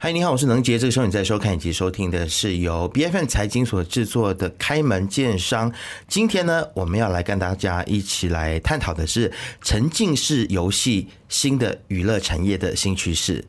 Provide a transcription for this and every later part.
嗨，你好，我是能杰。这个时候你在收看以及收听的是由 B F N 财经所制作的《开门见商》。今天呢，我们要来跟大家一起来探讨的是沉浸式游戏新的娱乐产业的新趋势。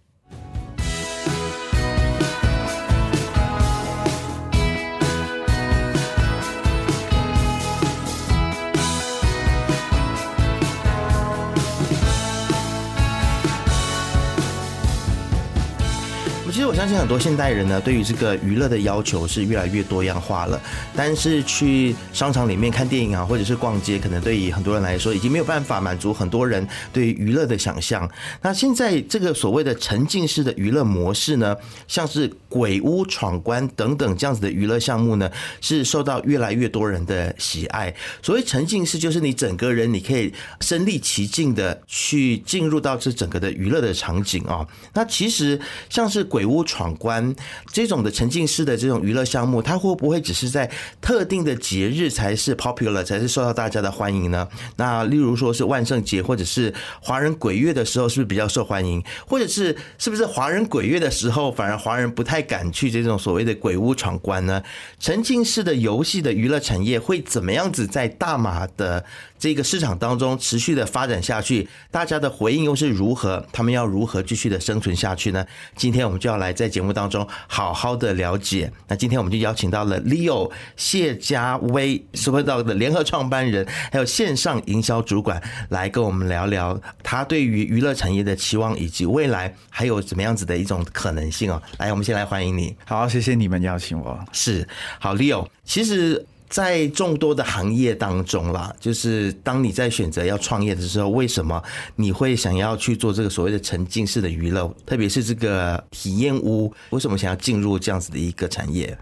很多现代人呢，对于这个娱乐的要求是越来越多样化了。但是去商场里面看电影啊，或者是逛街，可能对于很多人来说，已经没有办法满足很多人对于娱乐的想象。那现在这个所谓的沉浸式的娱乐模式呢，像是鬼屋闯关等等这样子的娱乐项目呢，是受到越来越多人的喜爱。所谓沉浸式，就是你整个人你可以身临其境的去进入到这整个的娱乐的场景啊。那其实像是。鬼屋闯关这种的沉浸式的这种娱乐项目，它会不会只是在特定的节日才是 popular，才是受到大家的欢迎呢？那例如说是万圣节或者是华人鬼月的时候，是不是比较受欢迎？或者是是不是华人鬼月的时候，反而华人不太敢去这种所谓的鬼屋闯关呢？沉浸式的游戏的娱乐产业会怎么样子在大马的这个市场当中持续的发展下去？大家的回应又是如何？他们要如何继续的生存下去呢？今天我们就。要来在节目当中好好的了解。那今天我们就邀请到了 Leo 谢家威 Superdog 的联合创办人，还有线上营销主管，来跟我们聊聊他对于娱乐产业的期望，以及未来还有怎么样子的一种可能性哦。来，我们先来欢迎你。好，谢谢你们邀请我。是，好，Leo，其实。在众多的行业当中啦，就是当你在选择要创业的时候，为什么你会想要去做这个所谓的沉浸式的娱乐，特别是这个体验屋？为什么想要进入这样子的一个产业？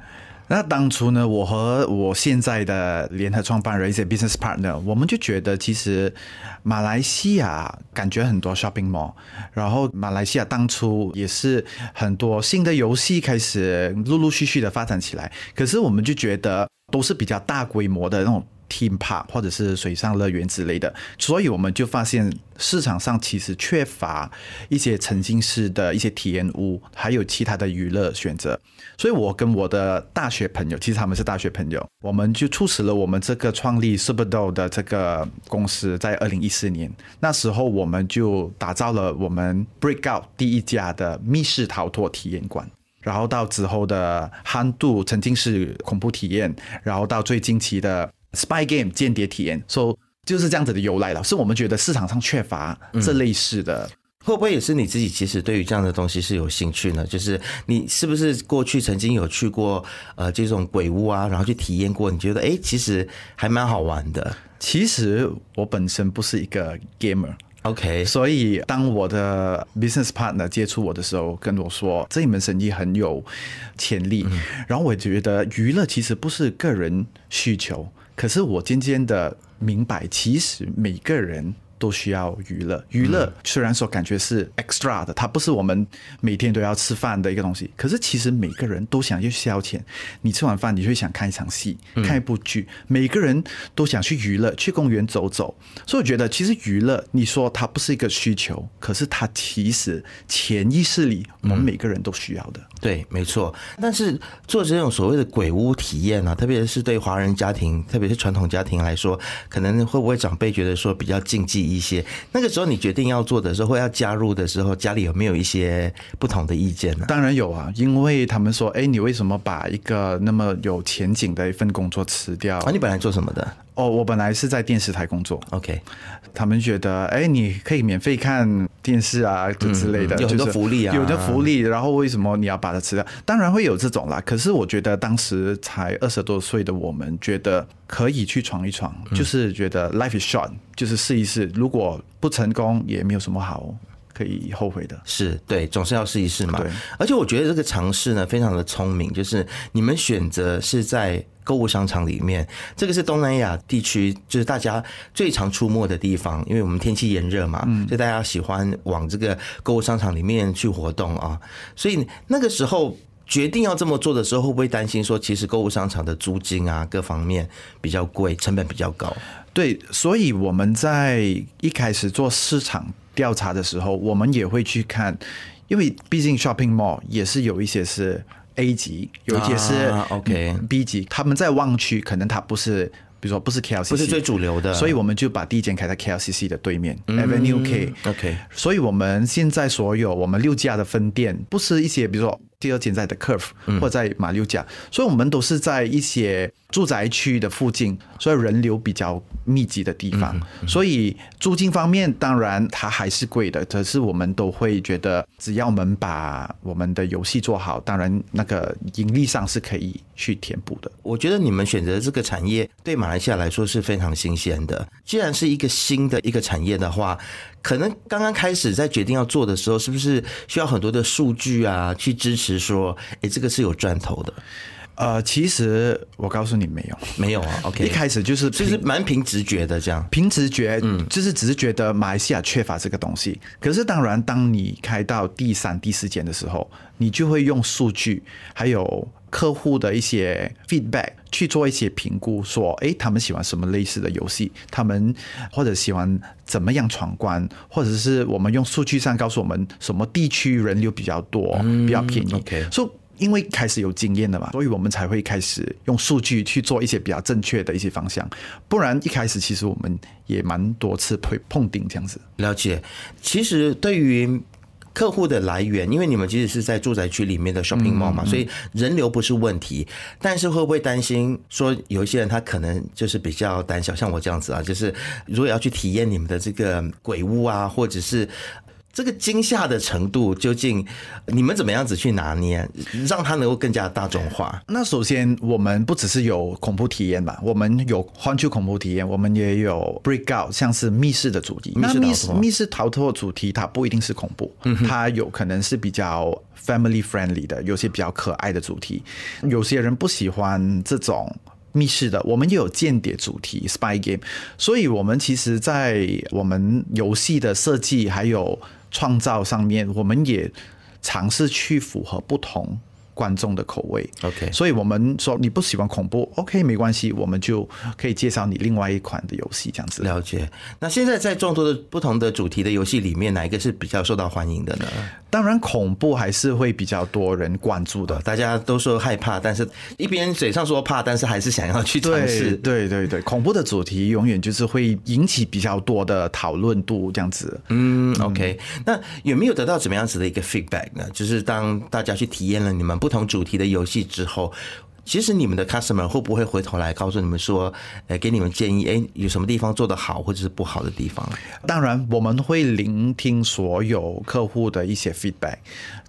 那当初呢，我和我现在的联合创办人一些 business partner，我们就觉得其实马来西亚感觉很多 shopping mall，然后马来西亚当初也是很多新的游戏开始陆陆续续的发展起来，可是我们就觉得。都是比较大规模的那种 team park 或者是水上乐园之类的，所以我们就发现市场上其实缺乏一些沉浸式的一些体验屋，还有其他的娱乐选择。所以我跟我的大学朋友，其实他们是大学朋友，我们就促使了我们这个创立 Superdo 的这个公司在二零一四年，那时候我们就打造了我们 Breakout 第一家的密室逃脱体验馆。然后到之后的憨度沉浸式恐怖体验，然后到最近期的 spy game 间谍体验，，so 就是这样子的由来了。是我们觉得市场上缺乏这类似的，会不会也是你自己其实对于这样的东西是有兴趣呢？就是你是不是过去曾经有去过呃这种鬼屋啊，然后去体验过？你觉得哎，其实还蛮好玩的。其实我本身不是一个 gamer。OK，所以当我的 business partner 接触我的时候，跟我说这一门生意很有潜力，然后我觉得娱乐其实不是个人需求，可是我渐渐的明白，其实每个人。都需要娱乐，娱乐虽然说感觉是 extra 的，它不是我们每天都要吃饭的一个东西，可是其实每个人都想去消遣。你吃完饭，你会想看一场戏，看一部剧，每个人都想去娱乐，去公园走走。所以我觉得，其实娱乐，你说它不是一个需求，可是它其实潜意识里，我们每个人都需要的。对，没错。但是做这种所谓的鬼屋体验呢，特别是对华人家庭，特别是传统家庭来说，可能会不会长辈觉得说比较禁忌？一些那个时候你决定要做的时候或要加入的时候，家里有没有一些不同的意见呢？当然有啊，因为他们说：“哎，你为什么把一个那么有前景的一份工作辞掉？”啊，你本来做什么的？哦，我本来是在电视台工作。OK，他们觉得：“哎，你可以免费看电视啊，就之类的，有很多福利啊，有的福利。然后为什么你要把它辞掉？当然会有这种啦。可是我觉得当时才二十多岁的我们，觉得可以去闯一闯，就是觉得 life is short，就是试一试。如果不成功，也没有什么好。可以后悔的是对，总是要试一试嘛。对，而且我觉得这个尝试呢，非常的聪明，就是你们选择是在购物商场里面，这个是东南亚地区，就是大家最常出没的地方，因为我们天气炎热嘛，所以大家喜欢往这个购物商场里面去活动啊。所以那个时候决定要这么做的时候，会不会担心说，其实购物商场的租金啊，各方面比较贵，成本比较高？对，所以我们在一开始做市场。调查的时候，我们也会去看因为毕竟 shopping mall 也是有一些是 A 级，有一些是啊，OK B 级，他们在旺区可能它不是。比如说不是 KLCC，不是最主流的，所以我们就把第一间开在 KLCC 的对面、Avenue K。OK，所以我们现在所有我们六家的分店，不是一些比如说第二间在的 Curve、或在马六甲，所以我们都是在一些住宅区的附近，所以人流比较密集的地方。所以租金方面，当然它还是贵的，可是我们都会觉得，只要我们把我们的游戏做好，当然那个盈利上是可以去填补的。我觉得你们选择这个产业对马来西亚来说是非常新鲜的。既然是一个新的一个产业的话，可能刚刚开始在决定要做的时候，是不是需要很多的数据啊，去支持说，诶，这个是有赚头的？呃，其实我告诉你没有，没有啊。OK，一开始就是就是蛮凭直觉的这样。凭直觉，嗯，就是只是觉得马来西亚缺乏这个东西。可是当然，当你开到第三、第四间的时候，你就会用数据还有客户的一些 feedback 去做一些评估，说，诶，他们喜欢什么类似的游戏？他们或者喜欢怎么样闯关？或者是我们用数据上告诉我们什么地区人流比较多，比较便宜。OK 所以。因为开始有经验了嘛，所以我们才会开始用数据去做一些比较正确的一些方向。不然一开始其实我们也蛮多次会碰钉这样子。了解，其实对于。客户的来源，因为你们其实是在住宅区里面的 shopping mall 嘛，所以人流不是问题。但是会不会担心说有一些人他可能就是比较胆小，像我这样子啊，就是如果要去体验你们的这个鬼屋啊，或者是。这个惊吓的程度究竟你们怎么样子去拿捏，让它能够更加大众化？那首先，我们不只是有恐怖体验吧，我们有环球恐怖体验，我们也有 breakout，像是密室的主题。那密室密室逃脱主题，它不一定是恐怖，它有可能是比较 family friendly 的，有些比较可爱的主题。有些人不喜欢这种。密室的，我们也有间谍主题 spy game，所以我们其实，在我们游戏的设计还有创造上面，我们也尝试去符合不同观众的口味。OK，所以我们说你不喜欢恐怖，OK，没关系，我们就可以介绍你另外一款的游戏，这样子。了解。那现在在众多的不同的主题的游戏里面，哪一个是比较受到欢迎的呢？当然，恐怖还是会比较多人关注的。大家都说害怕，但是一边嘴上说怕，但是还是想要去尝试。对对对，恐怖的主题永远就是会引起比较多的讨论度，这样子。嗯，OK。那有没有得到怎么样子的一个 feedback 呢？就是当大家去体验了你们不同主题的游戏之后。其实你们的 customer 会不会回头来告诉你们说，呃，给你们建议，哎，有什么地方做得好或者是不好的地方？当然，我们会聆听所有客户的一些 feedback，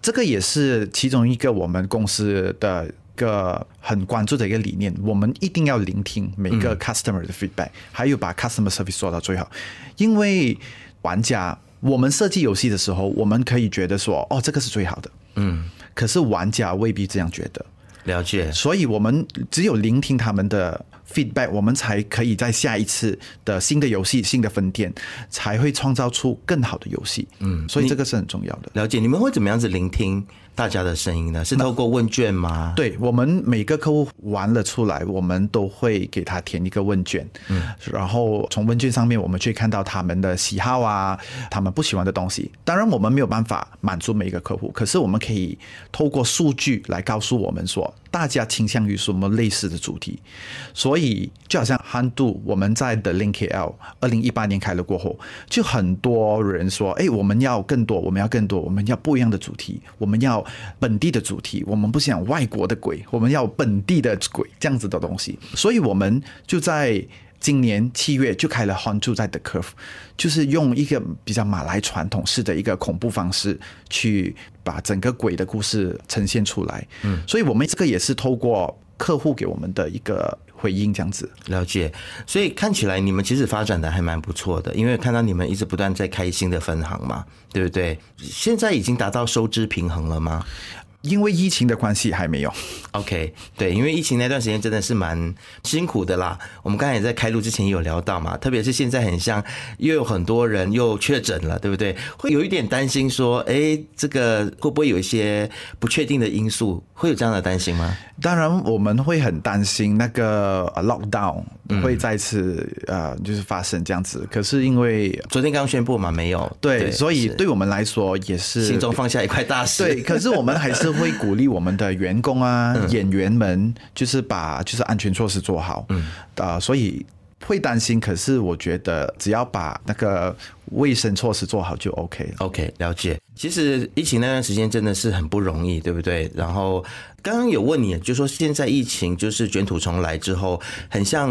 这个也是其中一个我们公司的一个很关注的一个理念。我们一定要聆听每个 customer 的 feedback，、还有把 customer service 做到最好，因为玩家。我们设计游戏的时候，我们可以觉得说，哦，这个是最好的，嗯，可是玩家未必这样觉得。了解，所以我们只有聆听他们的 feedback，我们才可以在下一次的新的游戏、新的分店，才会创造出更好的游戏。嗯，所以这个是很重要的。了解，你们会怎么样子聆听大家的声音呢？是透过问卷吗？对，我们每个客户玩了出来，我们都会给他填一个问卷，嗯，然后从问卷上面我们去看到他们的喜好啊，他们不喜欢的东西。当然，我们没有办法满足每一个客户，可是我们可以透过数据来告诉我们说，大家倾向于什么类似的主题。所以，所以就好像憨度，我们在 The Link L 二零一八年开了过后，就很多人说，哎，我们要更多，我们要更多，我们要不一样的主题，我们要本地的主题，我们不想外国的鬼，我们要本地的鬼这样子的东西。所以我们就在今年七月就开了 Haunt 住在 The Curve，就是用一个比较马来传统式的一个恐怖方式去把整个鬼的故事呈现出来。嗯，所以我们这个也是透过客户给我们的一个回应，这样子。了解，所以看起来你们其实发展的还蛮不错的，因为看到你们一直不断在开新的分行嘛，对不对？现在已经达到收支平衡了吗？因为疫情的关系还没有。OK，对，因为疫情那段时间真的是蛮辛苦的啦。我们刚才也在开录之前也有聊到嘛，特别是现在很像又有很多人又确诊了，对不对？会有一点担心说，哎，这个会不会有一些不确定的因素？会有这样的担心吗？当然，我们会很担心那个呃 lockdown 会再次、呃就是发生这样子。可是因为昨天刚宣布嘛，没有。对，所以对我们来说也是心中放下一块大石。对，可是我们还是会鼓励我们的员工啊、演员们，就是把就是安全措施做好。嗯，啊、所以会担心，可是我觉得只要把那个卫生措施做好就 OK 了。OK，了解。其实疫情那段时间真的是很不容易，对不对？然后刚刚有问你，就说现在疫情就是卷土重来之后，很像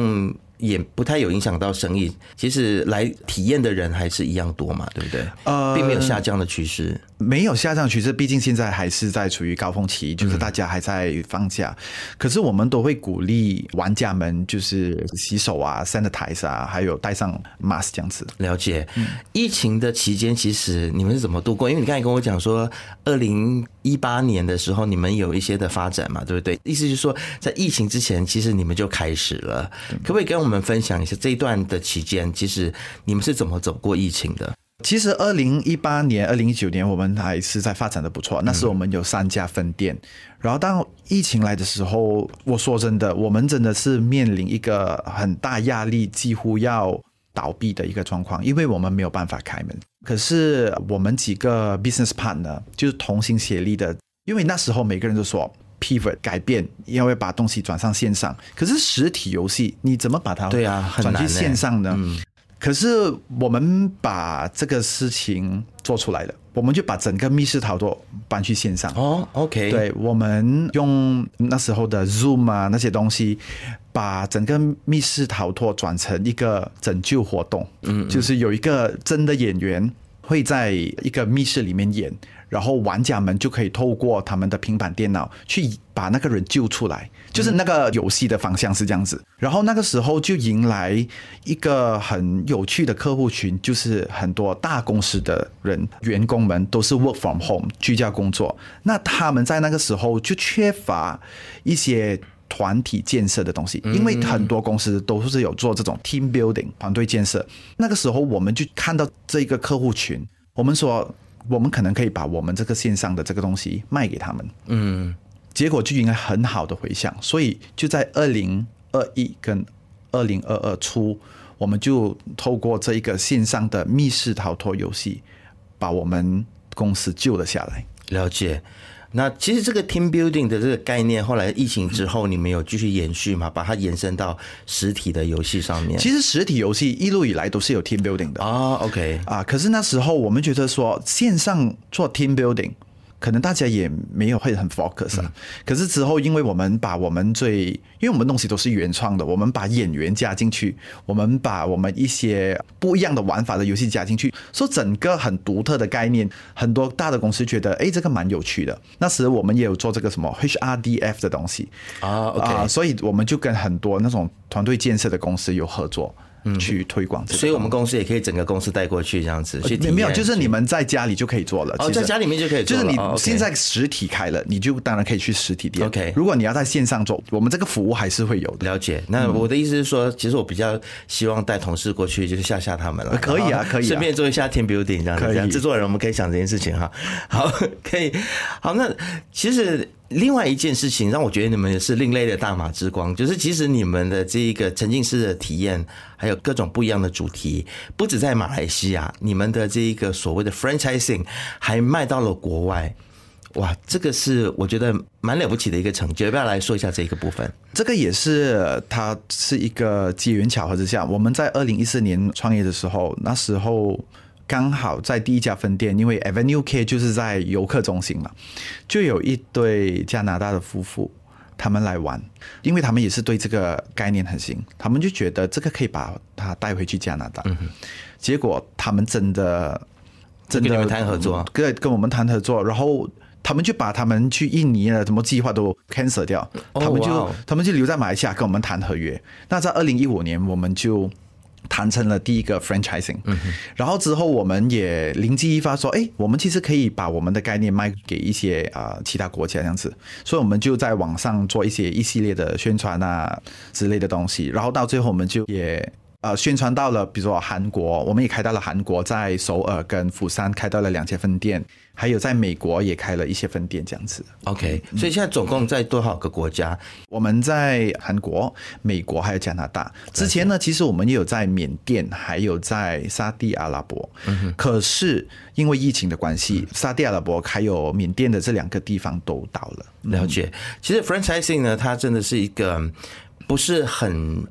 也不太有影响到生意。其实来体验的人还是一样多嘛，对不对？呃并没有下降的趋势。没有下降趋势，毕竟现在还是在处于高峰期，就是大家还在放假。可是我们都会鼓励玩家们就是洗手啊、sanitize 啊，还有戴上 mask 这样子。了解，疫情的期间，其实你们是怎么度过？因为你刚才跟我讲说，二零一八年的时候，你们有一些的发展嘛，对不对？意思就是说，在疫情之前，其实你们就开始了。可不可以跟我们分享一下这一段的期间，其实你们是怎么走过疫情的？其实，二零一八年、二零一九年，我们还是在发展的不错。那时我们有三家分店，然后当疫情来的时候，我说真的，我们真的是面临一个很大压力，几乎要倒闭的一个状况，因为我们没有办法开门。可是我们几个 business partner 就是同心协力的，因为那时候每个人都说 pivot 改变，因为把东西转上线上。可是实体游戏你怎么把它对啊转去线上呢？可是我们把这个事情做出来了，我们就把整个密室逃脱搬去线上。哦，OK，，对，我们用那时候的 Zoom 啊那些东西，把整个密室逃脱转成一个拯救活动。嗯，就是有一个真的演员会在一个密室里面演，然后玩家们就可以透过他们的平板电脑去把那个人救出来。就是那个游戏的方向是这样子，然后那个时候就迎来一个很有趣的客户群，就是很多大公司的人员工们都是 work from home 居家工作，那他们在那个时候就缺乏一些团体建设的东西，因为很多公司都是有做这种 team building 团队建设。那个时候我们就看到这个客户群，我们说我们可能可以把我们这个线上的这个东西卖给他们，嗯，结果就应该很好的回响，所以就在二零二一跟二零二二初，我们就透过这一个线上的密室逃脱游戏，把我们公司救了下来。了解。那其实这个 team building 的这个概念，后来疫情之后，你们有继续延续吗？把它延伸到实体的游戏上面？其实实体游戏一路以来都是有 team building 的哦，OK，啊，可是那时候我们觉得说线上做 team building。可能大家也没有会很 focus 啊，可是之后因为我们把我们最，因为我们东西都是原创的，我们把演员加进去，我们把我们一些不一样的玩法的游戏加进去，说整个很独特的概念，很多大的公司觉得，哎，这个蛮有趣的。那时我们也有做这个什么 HRDF 的东西啊，OK 啊，所以我们就跟很多那种团队建设的公司有合作。去推广这个，嗯所以我们公司也可以整个公司带过去这样子去体验。没有，就是你们在家里就可以做了。哦，在家里面就可以做了。就是你现在实体开了，你就当然可以去实体店。OK 如果你要在线上做，我们这个服务还是会有的。了解。那我的意思是说，其实我比较希望带同事过去，就是吓吓他们了。呃可以啊可以啊顺便做一下 team building 这样子。可以这样制作人我们可以想这件事情哈。好，可以。好，那其实。另外一件事情让我觉得你们也是另类的大马之光，就是其实你们的这一个沉浸式的体验，还有各种不一样的主题，不止在马来西亚，你们的这一个所谓的 franchising 还卖到了国外。哇，这个是我觉得蛮了不起的一个成就，要不要来说一下这一个部分？这个也是它是一个机缘巧合之下，我们在二零一四年创业的时候，那时候刚好在第一家分店，因为 Avenue K 就是在游客中心嘛，就有一对加拿大的夫妇。他们来玩，因为他们也是对这个概念很新，他们就觉得这个可以把它带回去加拿大。结果他们真的真的跟你们谈合作跟跟我们谈合作，然后他们就把他们去印尼的什么计划都 cancel 掉，哦他们就、哦他们就留在马来西亚跟我们谈合约。那在二零一五年，我们就谈成了第一个 franchising，然后之后我们也灵机一发说，哎，我们其实可以把我们的概念卖给一些啊其他国家这样子，所以我们就在网上做一些一系列的宣传啊之类的东西，然后到最后我们就也。呃，宣传到了，比如说韩国，我们也开到了韩国，在首尔跟釜山开到了两家分店，还有在美国也开了一些分店，这样子。OK，所以现在总共在多少个国家？我们在韩国、美国还有加拿大。之前呢，其实我们也有在缅甸，还有在沙地阿拉伯。嗯可是因为疫情的关系，沙地阿拉伯还有缅甸的这两个地方都倒了。了解。其实 franchising 呢，它真的是一个。不是很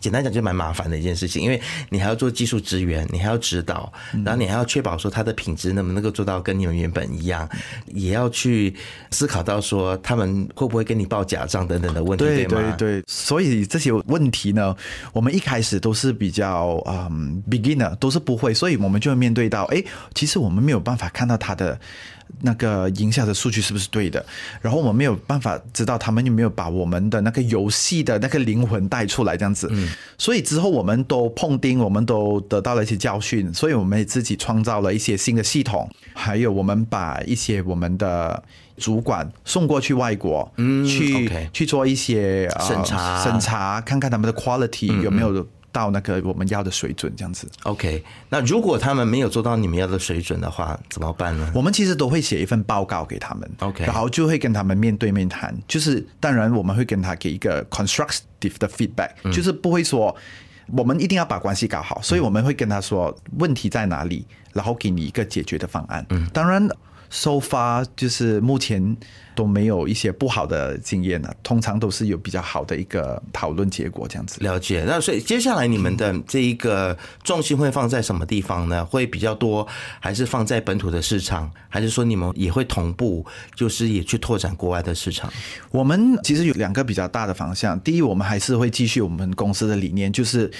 简单讲，就蛮麻烦的一件事情，因为你还要做技术支援，你还要指导，然后你还要确保说它的品质能不能够做到跟你们原本一样，也要去思考到说他们会不会跟你报假账等等的问题，对对对。所以这些问题呢，我们一开始都是比较嗯 beginner，都是不会，所以我们就会面对到，哎，其实我们没有办法看到它的。那个营销的数据是不是对的？然后我们没有办法知道他们有没有把我们的那个游戏的那个灵魂带出来，这样子。嗯。所以之后我们都碰钉，我们都得到了一些教训，所以我们也自己创造了一些新的系统，还有我们把一些我们的主管送过去外国，嗯，去去做一些审查审查，看看他们的 quality 有没有。到那个我们要的水准，这样子。OK，那如果他们没有做到你们要的水准的话，怎么办呢？我们其实都会写一份报告给他们，OK，然后就会跟他们面对面谈。就是当然我们会跟他给一个 constructive 的 feedback，就是不会说我们一定要把关系搞好，所以我们会跟他说问题在哪里，然后给你一个解决的方案。嗯，当然。收发就是目前都没有一些不好的经验呢，通常都是有比较好的一个讨论结果这样子。了解，那所以接下来你们的这一个重心会放在什么地方呢？会比较多，还是放在本土的市场，还是说你们也会同步，就是也去拓展国外的市场？我们其实有两个比较大的方向，第一，我们还是会继续我们公司的理念，就是。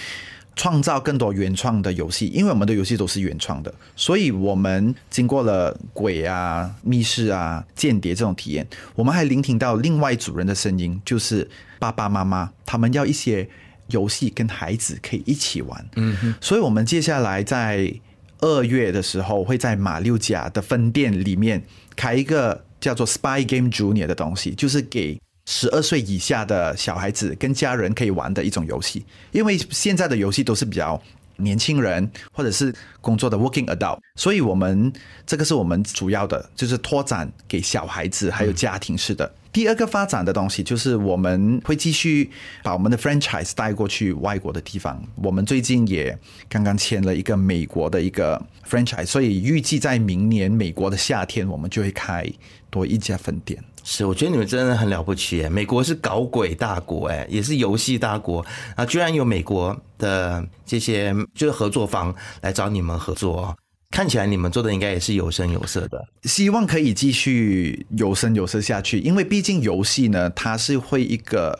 创造更多原创的游戏，因为我们的游戏都是原创的，所以我们经过了鬼啊、密室啊、间谍这种体验，我们还聆听到另外主人的声音，就是爸爸妈妈他们要一些游戏跟孩子可以一起玩。嗯哼，所以我们接下来在二月的时候会在马六甲的分店里面开一个叫做 Spy Game Junior 的东西，就是给。十二岁以下的小孩子跟家人可以玩的一种游戏，因为现在的游戏都是比较年轻人或者是工作的 working adult，所以我们这个是我们主要的，就是拓展给小孩子还有家庭式的。第二个发展的东西就是我们会继续把我们的 franchise 带过去外国的地方。我们最近也刚刚签了一个美国的一个 franchise，所以预计在明年美国的夏天，我们就会开多一家分店。是，我觉得你们真的很了不起哎！美国是搞鬼大国哎，也是游戏大国啊，居然有美国的这些就是合作方来找你们合作，看起来你们做的应该也是有声有色的。希望可以继续有声有色下去，因为毕竟游戏呢，它是会一个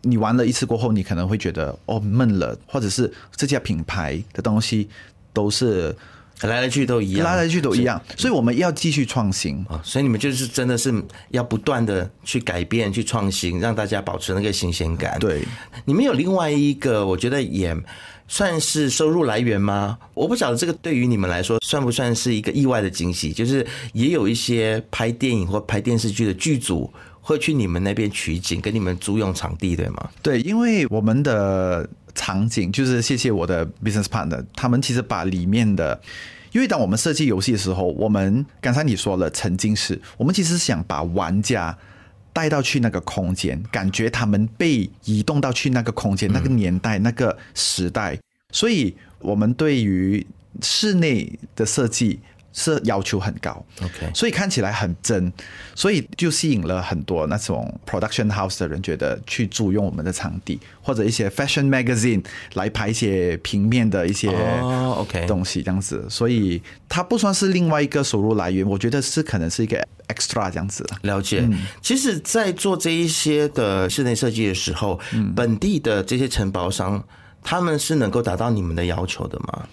你玩了一次过后，你可能会觉得哦闷了，或者是这家品牌的东西都是。来来去都一样，来来去都一样，所以我们要继续创新啊！所以你们就是真的是要不断的去改变、去创新，让大家保持那个新鲜感。对，你们有另外一个，我觉得也算是收入来源吗？我不晓得这个对于你们来说算不算是一个意外的惊喜？就是也有一些拍电影或拍电视剧的剧组会去你们那边取景，跟你们租用场地，对吗？对，因为我们的。场景就是谢谢我的 business partner，他们其实把里面的，因为当我们设计游戏的时候，我们刚才你说了沉浸式，我们其实是想把玩家带到去那个空间，感觉他们被移动到去那个空间、那个年代、那个时代，所以我们对于室内的设计。是要求很高，OK，所以看起来很真，所以就吸引了很多那种 production house 的人，觉得去租用我们的场地，或者一些 fashion magazine 来拍一些平面的一些 OK 东西，这样子，所以它不算是另外一个收入来源，我觉得是可能是一个 extra 这样子。了解，其实，在做这一些的室内设计的时候，本地的这些承包商，他们是能够达到你们的要求的吗？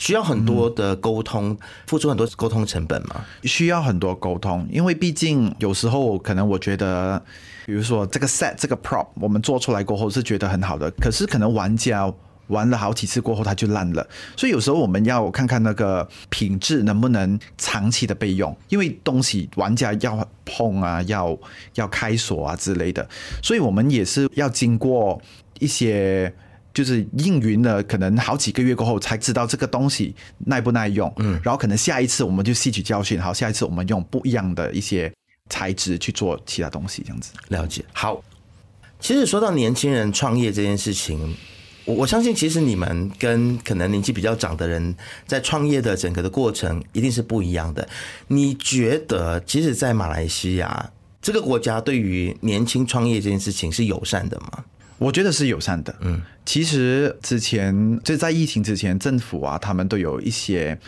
需要很多的沟通，付出很多沟通成本吗？需要很多沟通，因为毕竟有时候可能我觉得，比如说这个 set 这个 prop 我们做出来过后是觉得很好的，可是可能玩家玩了好几次过后它就烂了。所以有时候我们要看看那个品质能不能长期的备用，因为东西玩家要碰啊，要要开锁啊之类的，所以我们也是要经过一些。就是应云了，可能好几个月过后才知道这个东西耐不耐用，嗯，然后可能下一次我们就吸取教训，好，下一次我们用不一样的一些材质去做其他东西，这样子。了解。好，其实说到年轻人创业这件事情，我我相信其实你们跟可能年纪比较长的人在创业的整个的过程一定是不一样的。你觉得，其实，在马来西亚这个国家，对于年轻创业这件事情是友善的吗？我觉得是友善的。嗯，其实之前就在疫情之前，政府啊，他们都有一些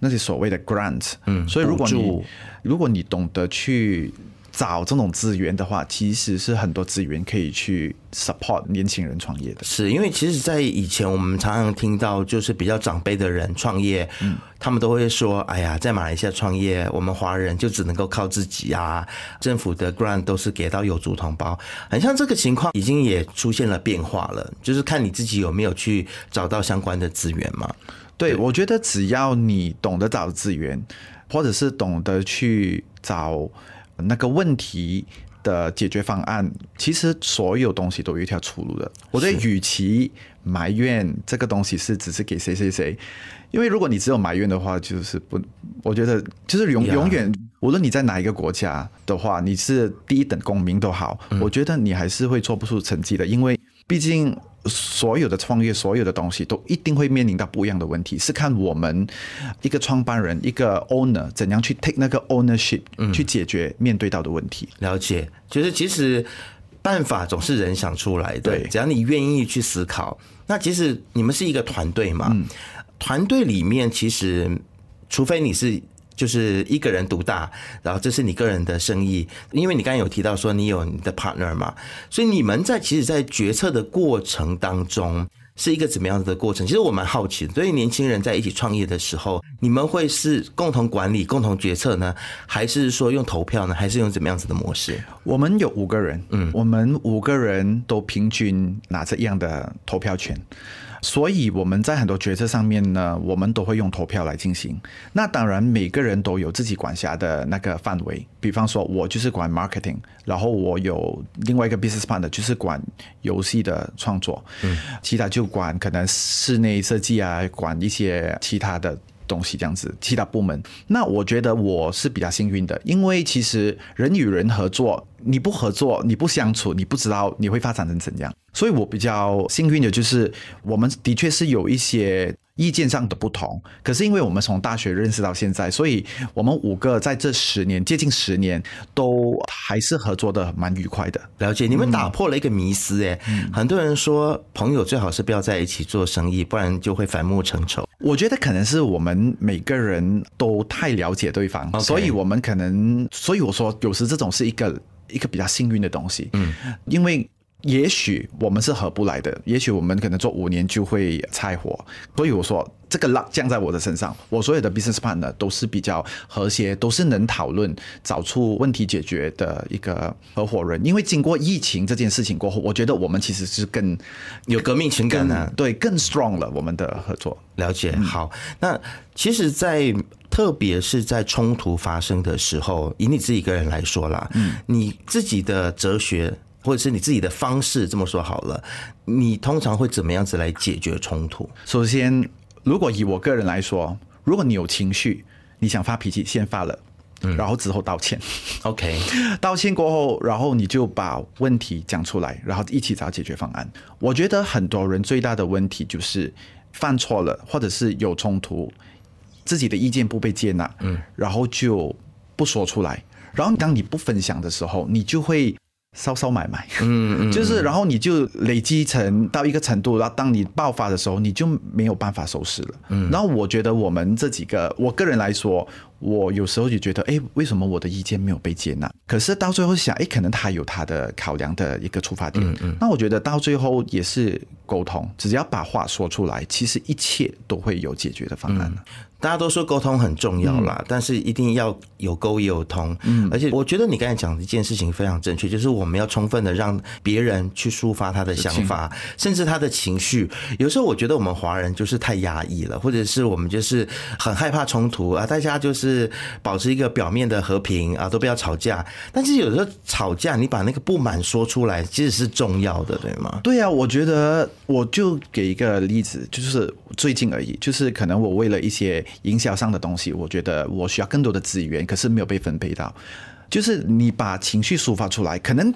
那些所谓的 grant。嗯，所以如果你如果你懂得去。找这种资源的话，其实是很多资源可以去 support 年轻人创业的。是因为其实，在以前我们常常听到，就是比较长辈的人创业，嗯，他们都会说：“哎呀，在马来西亚创业，我们华人就只能够靠自己啊，政府的 grant 都是给到有族同胞。”很像这个情况已经也出现了变化了，就是看你自己有没有去找到相关的资源嘛。对，我觉得只要你懂得找资源，或者是懂得去找。那个问题的解决方案，其实所有东西都有一条出路的。我觉得，与其埋怨这个东西是只是给谁谁谁，因为如果你只有埋怨的话，就是不，我觉得就是永永远，无论你在哪一个国家的话，你是第一等公民都好，我觉得你还是会做不出成绩的，因为毕竟。所有的创业，所有的东西都一定会面临到不一样的问题，是看我们一个创办人、一个 owner 怎样去 take 那个 ownership 去解决面对到的问题。了解，就是其实办法总是人想出来的，只要你愿意去思考。那其实你们是一个团队嘛？团队里面其实，除非你是。就是一个人独大，然后这是你个人的生意，因为你刚才有提到说你有你的 partner 嘛，所以你们在其实，在决策的过程当中是一个怎么样子的过程？其实我蛮好奇的。所以年轻人在一起创业的时候，你们会是共同管理、共同决策呢，还是说用投票呢，还是用怎么样子的模式？我们有五个人，嗯，我们五个人都平均拿着一样的投票权。所以我们在很多决策上面呢，我们都会用投票来进行。那当然，每个人都有自己管辖的那个范围。比方说，我就是管 marketing，然后我有另外一个 business partner 就是管游戏的创作，嗯，其他就管可能室内设计啊，管一些其他的。东西这样子，其他部门，那我觉得我是比较幸运的，因为其实人与人合作，你不合作，你不相处，你不知道你会发展成怎样。所以我比较幸运的就是，我们的确是有一些。意见上的不同，可是因为我们从大学认识到现在，所以我们五个在这十年接近十年都还是合作的蛮愉快的。了解，你们打破了一个迷思，哎，很多人说朋友最好是不要在一起做生意，不然就会反目成仇。我觉得可能是我们每个人都太了解对方，所以我们可能，所以我说有时这种是一个一个比较幸运的东西，嗯，因为。也许我们是合不来的，也许我们可能做五年就会拆伙，所以我说这个 luck 降在我的身上。我所有的 business partner 都是比较和谐，都是能讨论、找出问题解决的一个合伙人。因为经过疫情这件事情过后，我觉得我们其实是更有革命情感的，对，更 strong 了。我们的合作了解好。那其实，在特别是在冲突发生的时候，以你自己一个人来说啦，嗯，你自己的哲学。或者是你自己的方式，这么说好了，你通常会怎么样子来解决冲突？首先，如果以我个人来说，如果你有情绪，你想发脾气，先发了，然后之后道歉。OK，道歉过后，然后你就把问题讲出来，然后一起找解决方案。我觉得很多人最大的问题就是犯错了，或者是有冲突，自己的意见不被接纳，嗯，然后就不说出来。然后当你不分享的时候，你就会。稍稍买卖，嗯嗯，就是，然后你就累积成到一个程度，然后当你爆发的时候，你就没有办法收拾了。嗯，然后我觉得我们这几个，我个人来说，我有时候就觉得，哎，为什么我的意见没有被接纳？可是到最后想，哎，可能他有他的考量的一个出发点。嗯嗯。那我觉得到最后也是沟通，只要把话说出来，其实一切都会有解决的方案大家都说沟通很重要啦，但是一定要有沟也有通。嗯，而且我觉得你刚才讲的一件事情非常正确，就是我们要充分的让别人去抒发他的想法，甚至他的情绪。有时候我觉得我们华人就是太压抑了，或者是我们就是很害怕冲突啊，大家就是保持一个表面的和平啊，都不要吵架。但是有时候吵架，你把那个不满说出来，其实是重要的，对吗？对啊，我觉得我就给一个例子，就是最近而已，就是可能我为了一些。营销上的东西，我觉得我需要更多的资源，可是没有被分配到。就是你把情绪抒发出来，可能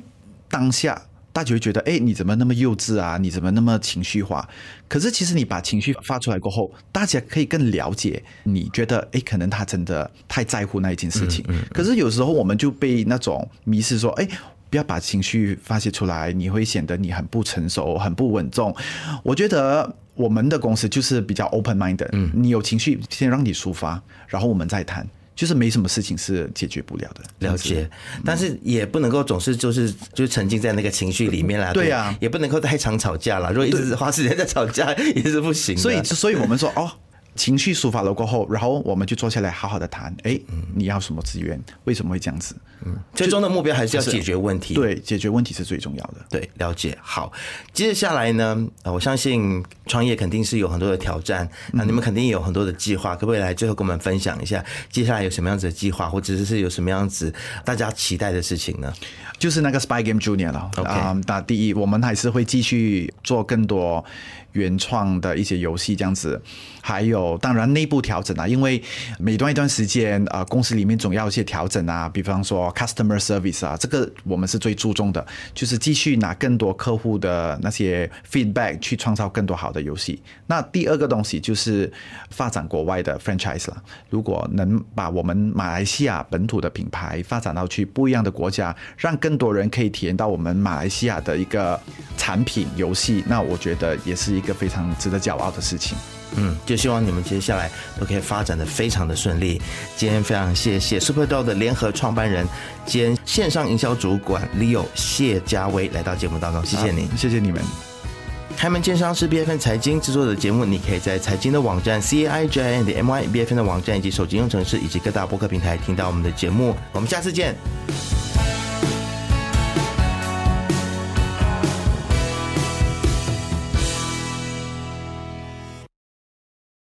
当下大家会觉得，哎，你怎么那么幼稚啊？你怎么那么情绪化？可是其实你把情绪发出来过后，大家可以更了解。你觉得，哎，可能他真的太在乎那一件事情。可是有时候我们就被那种迷失，说，哎，不要把情绪发泄出来，你会显得你很不成熟、很不稳重。我觉得。我们的公司就是比较 open mind，嗯，你有情绪先让你抒发，然后我们再谈，就是没什么事情是解决不了的。了解，但是也不能够总是就是就沉浸在那个情绪里面啦。对呀，也不能够太常吵架了。如果一直花时间在吵架也是不行。所以，所以我们说哦。情绪抒发了过后，然后我们就坐下来好好的谈。哎，你要什么资源？为什么会这样子？嗯，最终的目标还是要解决问题。对，解决问题是最重要的。对，了解。好，接下来呢？我相信创业肯定是有很多的挑战，那你们肯定有很多的计划。可不可以来最后跟我们分享一下，接下来有什么样子的计划，或者是有什么样子大家期待的事情呢？就是那个 Spy Game Junior 了。OK，，那第一，我们还是会继续做更多。原创的一些游戏这样子，还有当然内部调整啊，因为每段一段时间啊，公司里面总要一些调整啊，比方说 customer service 啊，这个我们是最注重的，就是继续拿更多客户的那些 feedback 去创造更多好的游戏。那第二个东西就是发展国外的 franchise 了，如果能把我们马来西亚本土的品牌发展到去不一样的国家，让更多人可以体验到我们马来西亚的一个产品游戏，那我觉得也是。一个非常值得骄傲的事情，嗯，就希望你们接下来都可以发展的非常的顺利。今天非常谢谢 Superdog 的联合创办人兼线上营销主管 Leo 谢家威来到节目当中，谢谢你，谢谢你们。开门见山是 B F N 财经制作的节目，你可以在财经的网站 C A I J I N 的 M Y B F N 的网站以及手机应用程式以及各大播客平台听到我们的节目。我们下次见。